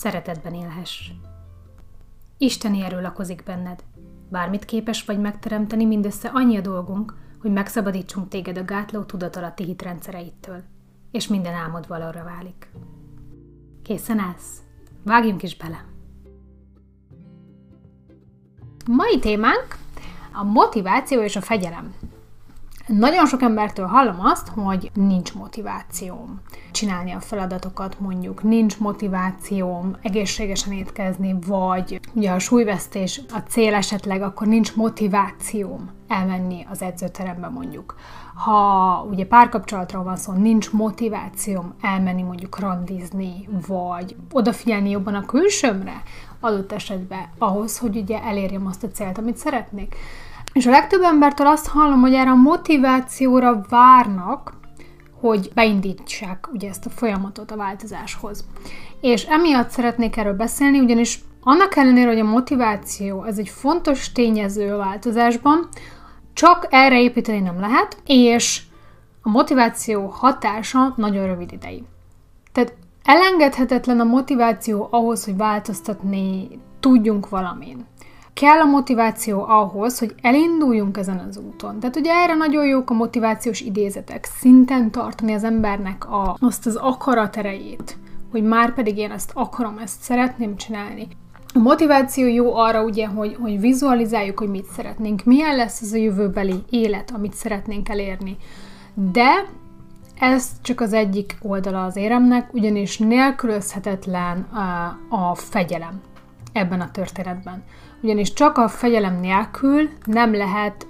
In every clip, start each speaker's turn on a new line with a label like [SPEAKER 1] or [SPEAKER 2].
[SPEAKER 1] szeretetben élhess. Isteni erő lakozik benned. Bármit képes vagy megteremteni, mindössze annyi a dolgunk, hogy megszabadítsunk téged a gátló tudatalatti hitrendszereittől, és minden álmod valóra válik. Készen állsz? Vágjunk is bele! Mai témánk a motiváció és a fegyelem. Nagyon sok embertől hallom azt, hogy nincs motivációm csinálni a feladatokat, mondjuk nincs motivációm egészségesen étkezni, vagy ugye a súlyvesztés a cél esetleg, akkor nincs motivációm elmenni az edzőterembe mondjuk. Ha ugye párkapcsolatról van szó, nincs motivációm elmenni mondjuk randizni, vagy odafigyelni jobban a külsőmre adott esetben ahhoz, hogy ugye elérjem azt a célt, amit szeretnék és a legtöbb embertől azt hallom, hogy erre a motivációra várnak, hogy beindítsák ugye ezt a folyamatot a változáshoz. És emiatt szeretnék erről beszélni, ugyanis annak ellenére, hogy a motiváció ez egy fontos tényező a változásban, csak erre építeni nem lehet, és a motiváció hatása nagyon rövid ideig. Tehát elengedhetetlen a motiváció ahhoz, hogy változtatni tudjunk valamin kell a motiváció ahhoz, hogy elinduljunk ezen az úton. Tehát ugye erre nagyon jók a motivációs idézetek, szinten tartani az embernek a, azt az akarat erejét, hogy már pedig én ezt akarom, ezt szeretném csinálni. A motiváció jó arra ugye, hogy, hogy vizualizáljuk, hogy mit szeretnénk, milyen lesz az a jövőbeli élet, amit szeretnénk elérni. De ez csak az egyik oldala az éremnek, ugyanis nélkülözhetetlen a, a fegyelem ebben a történetben ugyanis csak a fegyelem nélkül nem lehet,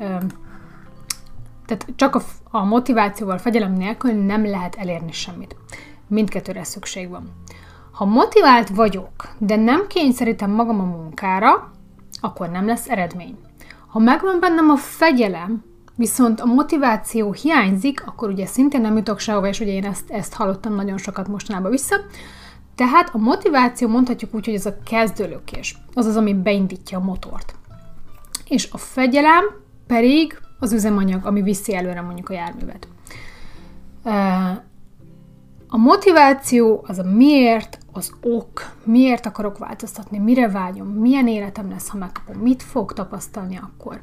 [SPEAKER 1] tehát csak a, a motivációval, fegyelem nélkül nem lehet elérni semmit. Mindkettőre szükség van. Ha motivált vagyok, de nem kényszerítem magam a munkára, akkor nem lesz eredmény. Ha megvan bennem a fegyelem, viszont a motiváció hiányzik, akkor ugye szintén nem jutok sehova, és ugye én ezt, ezt hallottam nagyon sokat mostanában vissza, tehát a motiváció mondhatjuk úgy, hogy ez a kezdőlökés, az az, ami beindítja a motort. És a fegyelem pedig az üzemanyag, ami viszi előre mondjuk a járművet. A motiváció az a miért, az ok, miért akarok változtatni, mire vágyom, milyen életem lesz, ha megkapom, mit fog tapasztalni akkor.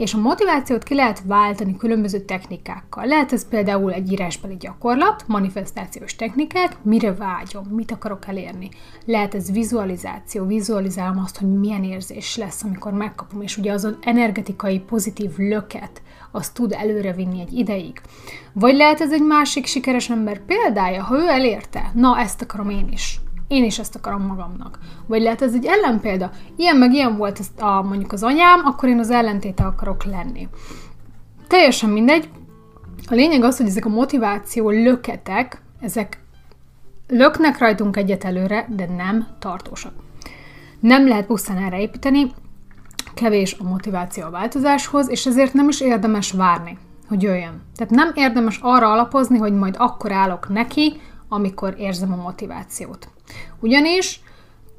[SPEAKER 1] És a motivációt ki lehet váltani különböző technikákkal. Lehet ez például egy írásbeli gyakorlat, manifestációs technikák, mire vágyom, mit akarok elérni. Lehet ez vizualizáció, vizualizálom azt, hogy milyen érzés lesz, amikor megkapom, és ugye azon energetikai pozitív löket, azt tud előrevinni egy ideig. Vagy lehet ez egy másik sikeres ember példája, ha ő elérte, na ezt akarom én is én is ezt akarom magamnak. Vagy lehet ez egy ellenpélda, ilyen meg ilyen volt ez a, mondjuk az anyám, akkor én az ellentéte akarok lenni. Teljesen mindegy. A lényeg az, hogy ezek a motiváció löketek, ezek löknek rajtunk egyet előre, de nem tartósak. Nem lehet pusztán erre építeni, kevés a motiváció a változáshoz, és ezért nem is érdemes várni, hogy jöjjön. Tehát nem érdemes arra alapozni, hogy majd akkor állok neki, amikor érzem a motivációt. Ugyanis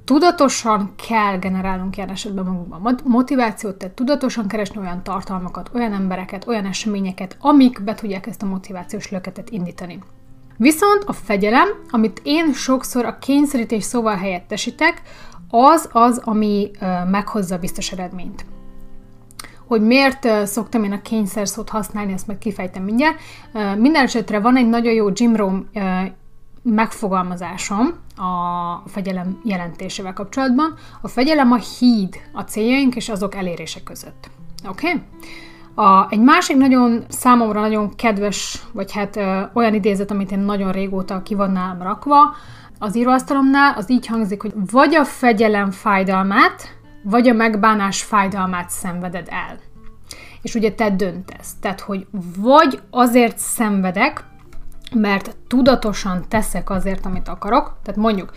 [SPEAKER 1] tudatosan kell generálnunk ilyen esetben magunkban motivációt, tehát tudatosan keresni olyan tartalmakat, olyan embereket, olyan eseményeket, amik be tudják ezt a motivációs löketet indítani. Viszont a fegyelem, amit én sokszor a kényszerítés szóval helyettesítek, az az, ami meghozza a biztos eredményt. Hogy miért szoktam én a kényszer szót használni, ezt meg kifejtem mindjárt. Minden esetre van egy nagyon jó Jim Rohn megfogalmazásom a fegyelem jelentésével kapcsolatban. A fegyelem a híd a céljaink és azok elérése között. Oké? Okay? A, egy másik nagyon számomra nagyon kedves, vagy hát ö, olyan idézet, amit én nagyon régóta ki van rakva, az íróasztalomnál, az így hangzik, hogy vagy a fegyelem fájdalmát, vagy a megbánás fájdalmát szenveded el. És ugye te döntesz. Tehát, hogy vagy azért szenvedek, mert tudatosan teszek azért, amit akarok. Tehát mondjuk,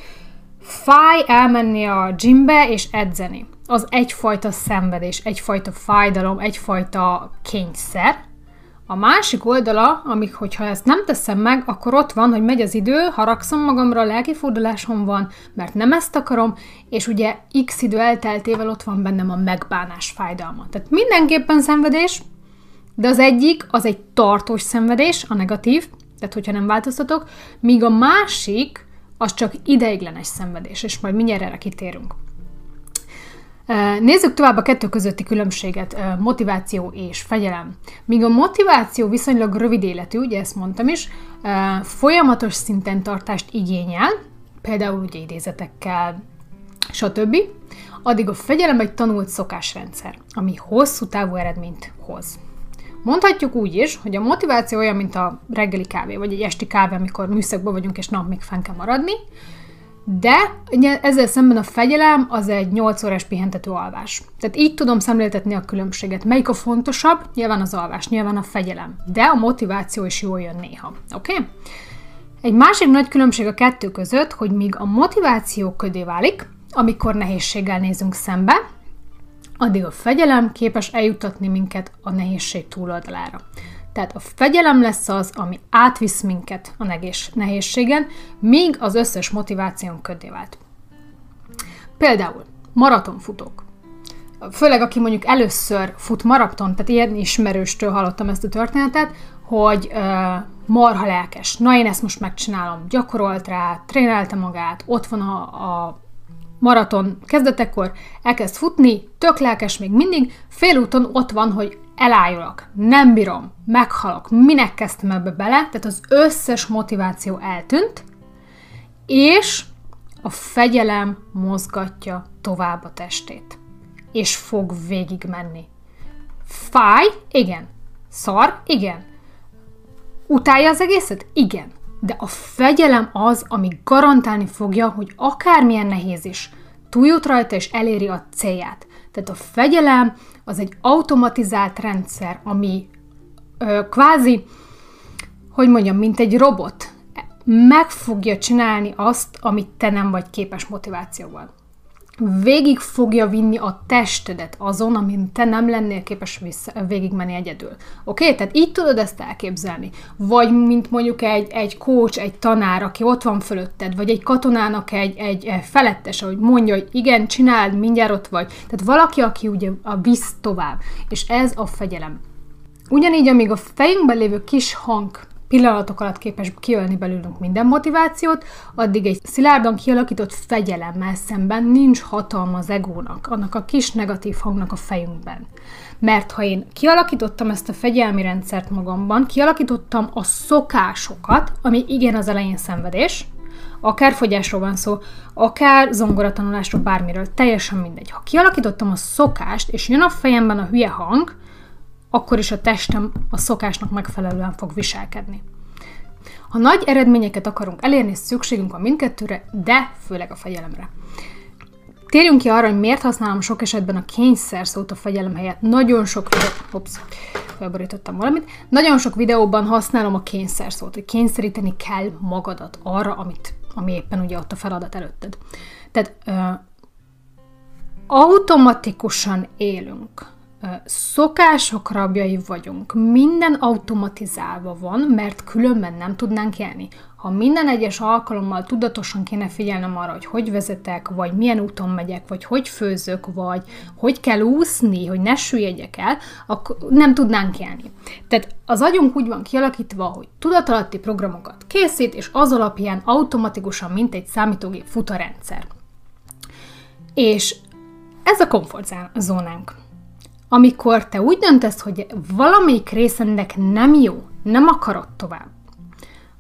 [SPEAKER 1] fáj elmenni a gymbe és edzeni. Az egyfajta szenvedés, egyfajta fájdalom, egyfajta kényszer. A másik oldala, amik, hogyha ezt nem teszem meg, akkor ott van, hogy megy az idő, haragszom magamra, lelkifordulásom van, mert nem ezt akarom, és ugye x idő elteltével ott van bennem a megbánás fájdalma. Tehát mindenképpen szenvedés, de az egyik, az egy tartós szenvedés, a negatív, tehát hogyha nem változtatok, míg a másik, az csak ideiglenes szenvedés, és majd mindjárt erre kitérünk. Nézzük tovább a kettő közötti különbséget, motiváció és fegyelem. Míg a motiváció viszonylag rövid életű, ugye ezt mondtam is, folyamatos szinten tartást igényel, például ugye idézetekkel, stb., addig a fegyelem egy tanult szokásrendszer, ami hosszú távú eredményt hoz. Mondhatjuk úgy is, hogy a motiváció olyan, mint a reggeli kávé, vagy egy esti kávé, amikor műszakban vagyunk, és nap még fenn kell maradni, de ezzel szemben a fegyelem az egy 8 órás pihentető alvás. Tehát így tudom szemléltetni a különbséget. Melyik a fontosabb? Nyilván az alvás, nyilván a fegyelem. De a motiváció is jól jön néha. Oké? Okay? Egy másik nagy különbség a kettő között, hogy míg a motiváció ködé válik, amikor nehézséggel nézünk szembe, addig a fegyelem képes eljutatni minket a nehézség túloldalára. Tehát a fegyelem lesz az, ami átvisz minket a nehézségen, míg az összes motiváción ködé vált. Például maratonfutók. Főleg aki mondjuk először fut maraton, tehát ilyen ismerőstől hallottam ezt a történetet, hogy uh, marha lelkes. Na, én ezt most megcsinálom. Gyakorolt rá, trénelte magát, ott van a, a maraton kezdetekor, elkezd futni, tök lelkes még mindig, félúton ott van, hogy elájulok, nem bírom, meghalok, minek kezdtem ebbe bele, tehát az összes motiváció eltűnt, és a fegyelem mozgatja tovább a testét, és fog végigmenni. Fáj? Igen. Szar? Igen. Utálja az egészet? Igen. De a fegyelem az, ami garantálni fogja, hogy akármilyen nehéz is, túljut rajta és eléri a célját. Tehát a fegyelem az egy automatizált rendszer, ami ö, kvázi, hogy mondjam, mint egy robot, meg fogja csinálni azt, amit te nem vagy képes motivációval végig fogja vinni a testedet azon, amin te nem lennél képes vissza, végigmenni egyedül. Oké? Okay? Tehát így tudod ezt elképzelni. Vagy mint mondjuk egy, egy coach, egy tanár, aki ott van fölötted, vagy egy katonának egy, egy felettes, ahogy mondja, hogy igen, csináld, mindjárt ott vagy. Tehát valaki, aki ugye a visz tovább. És ez a fegyelem. Ugyanígy, amíg a fejünkben lévő kis hang pillanatok alatt képes kiölni belőlünk minden motivációt, addig egy szilárdan kialakított fegyelemmel szemben nincs hatalma az egónak, annak a kis negatív hangnak a fejünkben. Mert ha én kialakítottam ezt a fegyelmi rendszert magamban, kialakítottam a szokásokat, ami igen az elején szenvedés, akár fogyásról van szó, akár zongoratanulásról, bármiről, teljesen mindegy. Ha kialakítottam a szokást, és jön a fejemben a hülye hang, akkor is a testem a szokásnak megfelelően fog viselkedni. Ha nagy eredményeket akarunk elérni, szükségünk van mindkettőre, de főleg a fegyelemre. Térjünk ki arra, hogy miért használom sok esetben a kényszer szót a fegyelem helyett. Nagyon sok. Ops, felborítottam valamit. Nagyon sok videóban használom a kényszer szót, hogy kényszeríteni kell magadat arra, amit, ami éppen ugye ott a feladat előtted. Tehát uh, automatikusan élünk szokások rabjai vagyunk. Minden automatizálva van, mert különben nem tudnánk élni. Ha minden egyes alkalommal tudatosan kéne figyelnem arra, hogy hogy vezetek, vagy milyen úton megyek, vagy hogy főzök, vagy hogy kell úszni, hogy ne süllyedjek el, akkor nem tudnánk élni. Tehát az agyunk úgy van kialakítva, hogy tudatalatti programokat készít, és az alapján automatikusan, mint egy számítógép fut a rendszer. És ez a komfortzónánk amikor te úgy döntesz, hogy valamelyik részennek nem jó, nem akarod tovább,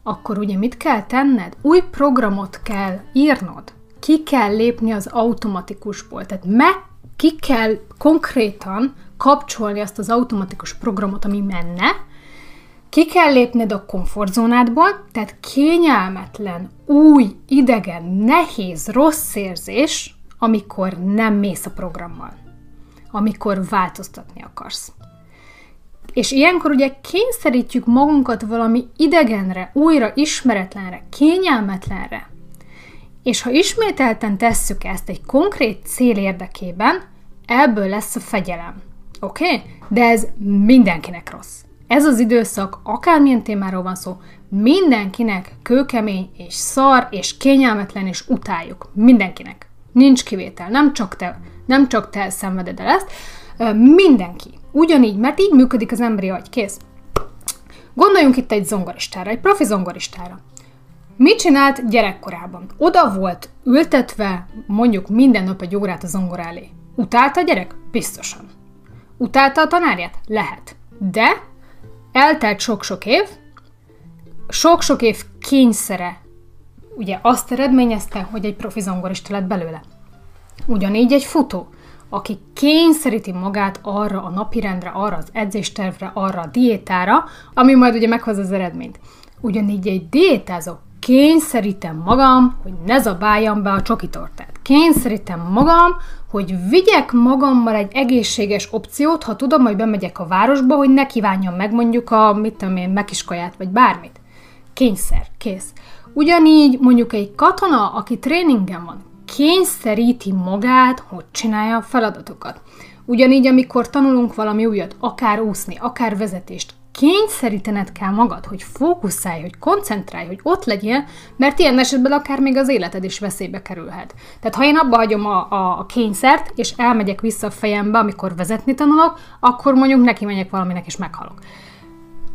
[SPEAKER 1] akkor ugye mit kell tenned? Új programot kell írnod. Ki kell lépni az automatikusból. Tehát meg ki kell konkrétan kapcsolni azt az automatikus programot, ami menne, ki kell lépned a komfortzónádból, tehát kényelmetlen, új, idegen, nehéz, rossz érzés, amikor nem mész a programmal, amikor változtatni akarsz. És ilyenkor ugye kényszerítjük magunkat valami idegenre, újra ismeretlenre, kényelmetlenre. És ha ismételten tesszük ezt egy konkrét cél érdekében, ebből lesz a fegyelem. Oké? Okay? De ez mindenkinek rossz. Ez az időszak, akármilyen témáról van szó, mindenkinek kőkemény és szar és kényelmetlen és utáljuk. Mindenkinek. Nincs kivétel. Nem csak te, nem csak te szenveded el ezt. Mindenki. Ugyanígy, mert így működik az emberi agy. Kész. Gondoljunk itt egy zongoristára, egy profi zongoristára. Mit csinált gyerekkorában? Oda volt ültetve mondjuk minden nap egy órát a zongor elé. Utálta a gyerek? Biztosan. Utálta a tanárját? Lehet. De eltelt sok-sok év, sok-sok év kényszere ugye azt eredményezte, hogy egy profi zongorista lett belőle. Ugyanígy egy futó, aki kényszeríti magát arra a napirendre, arra az edzéstervre, arra a diétára, ami majd ugye meghoz az eredményt. Ugyanígy egy diétázó kényszerítem magam, hogy ne zabáljam be a csokitortát. Kényszerítem magam, hogy vigyek magammal egy egészséges opciót, ha tudom, hogy bemegyek a városba, hogy ne kívánjam meg mondjuk a, mit tudom én, megiskaját, vagy bármit. Kényszer, kész. Ugyanígy mondjuk egy katona, aki tréningen van, kényszeríti magát, hogy csinálja a feladatokat. Ugyanígy, amikor tanulunk valami újat, akár úszni, akár vezetést, kényszerítened kell magad, hogy fókuszálj, hogy koncentrálj, hogy ott legyél, mert ilyen esetben akár még az életed is veszélybe kerülhet. Tehát ha én abba hagyom a, a, a kényszert, és elmegyek vissza a fejembe, amikor vezetni tanulok, akkor mondjuk neki megyek valaminek, és meghalok.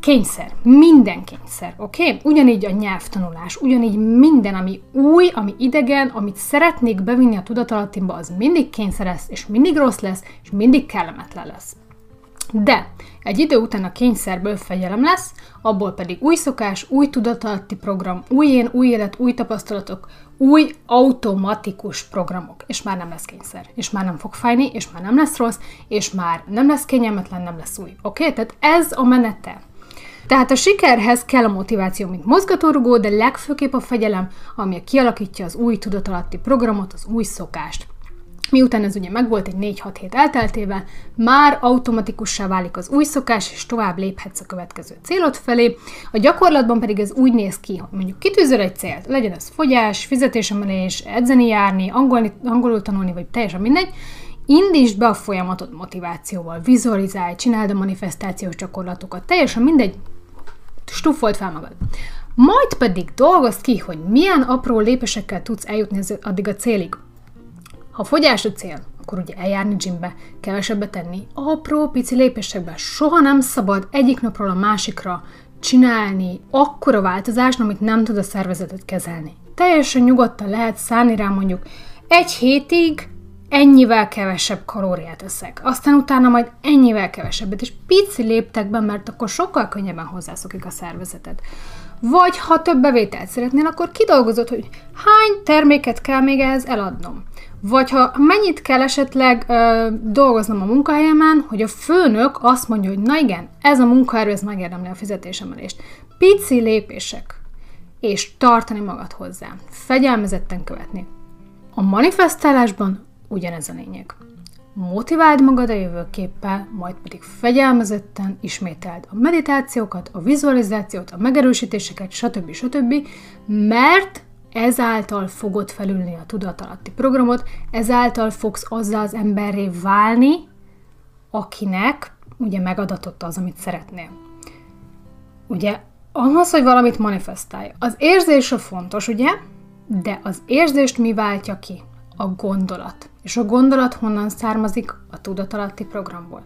[SPEAKER 1] Kényszer, minden kényszer, oké? Okay? Ugyanígy a nyelvtanulás, ugyanígy minden, ami új, ami idegen, amit szeretnék bevinni a tudatalattimba, az mindig kényszer lesz, és mindig rossz lesz, és mindig kellemetlen lesz. De egy idő után a kényszerből fegyelem lesz, abból pedig új szokás, új tudatalatti program, új én, új élet, új tapasztalatok, új automatikus programok, és már nem lesz kényszer, és már nem fog fájni, és már nem lesz rossz, és már nem lesz kényelmetlen, nem lesz új. Oké? Okay? Tehát ez a menete. Tehát a sikerhez kell a motiváció, mint mozgatórugó, de legfőképp a fegyelem, ami kialakítja az új tudatalatti programot, az új szokást. Miután ez ugye megvolt egy 4-6 hét elteltével, már automatikussá válik az új szokás, és tovább léphetsz a következő célod felé. A gyakorlatban pedig ez úgy néz ki, hogy mondjuk kitűzöl egy célt, legyen ez fogyás, fizetésemelés, edzeni járni, angolni, angolul tanulni, vagy teljesen mindegy, indítsd be a folyamatot motivációval, vizualizálj, csináld a manifestációs gyakorlatokat, teljesen mindegy, stuffolt fel magad. Majd pedig dolgozd ki, hogy milyen apró lépésekkel tudsz eljutni addig a célig. Ha fogyás a cél, akkor ugye eljárni gymbe, kevesebbet tenni, apró pici lépésekben. Soha nem szabad egyik napról a másikra csinálni akkora változást, amit nem tud a szervezetet kezelni. Teljesen nyugodtan lehet szállni rá mondjuk egy hétig ennyivel kevesebb kalóriát eszek, aztán utána majd ennyivel kevesebbet, és pici léptekben, mert akkor sokkal könnyebben hozzászokik a szervezeted. Vagy ha több bevételt szeretnél, akkor kidolgozod, hogy hány terméket kell még ehhez eladnom. Vagy ha mennyit kell esetleg ö, dolgoznom a munkahelyemen, hogy a főnök azt mondja, hogy na igen, ez a munkaerő, ez megérdemli a fizetésemelést. Pici lépések, és tartani magad hozzá. Fegyelmezetten követni. A manifestálásban ugyanez a lényeg. Motiváld magad a jövőképpel, majd pedig fegyelmezetten ismételd a meditációkat, a vizualizációt, a megerősítéseket, stb. stb. Mert ezáltal fogod felülni a tudatalatti programot, ezáltal fogsz azzal az emberré válni, akinek ugye megadatott az, amit szeretnél. Ugye ahhoz, hogy valamit manifestálj. Az érzés a fontos, ugye? De az érzést mi váltja ki? A gondolat. És a gondolat honnan származik? A tudatalatti programból.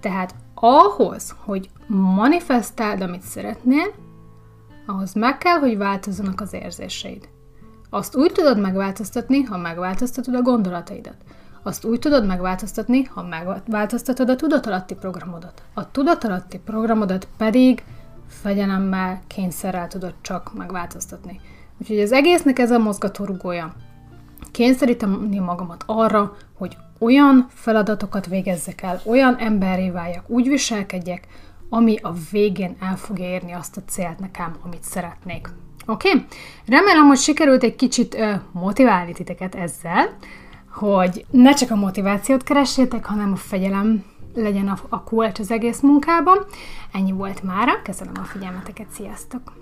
[SPEAKER 1] Tehát ahhoz, hogy manifestáld, amit szeretnél, ahhoz meg kell, hogy változzanak az érzéseid. Azt úgy tudod megváltoztatni, ha megváltoztatod a gondolataidat. Azt úgy tudod megváltoztatni, ha megváltoztatod a tudatalatti programodat. A tudatalatti programodat pedig fegyelemmel, kényszerrel tudod csak megváltoztatni. Úgyhogy az egésznek ez a mozgatórugója. Kényszeríteni magamat arra, hogy olyan feladatokat végezzek el, olyan emberré váljak, úgy viselkedjek, ami a végén el fogja érni azt a célt nekem, amit szeretnék. Oké? Okay? Remélem, hogy sikerült egy kicsit ö, motiválni titeket ezzel, hogy ne csak a motivációt keressétek, hanem a fegyelem legyen a, a kulcs az egész munkában. Ennyi volt mára, köszönöm a figyelmeteket, sziasztok!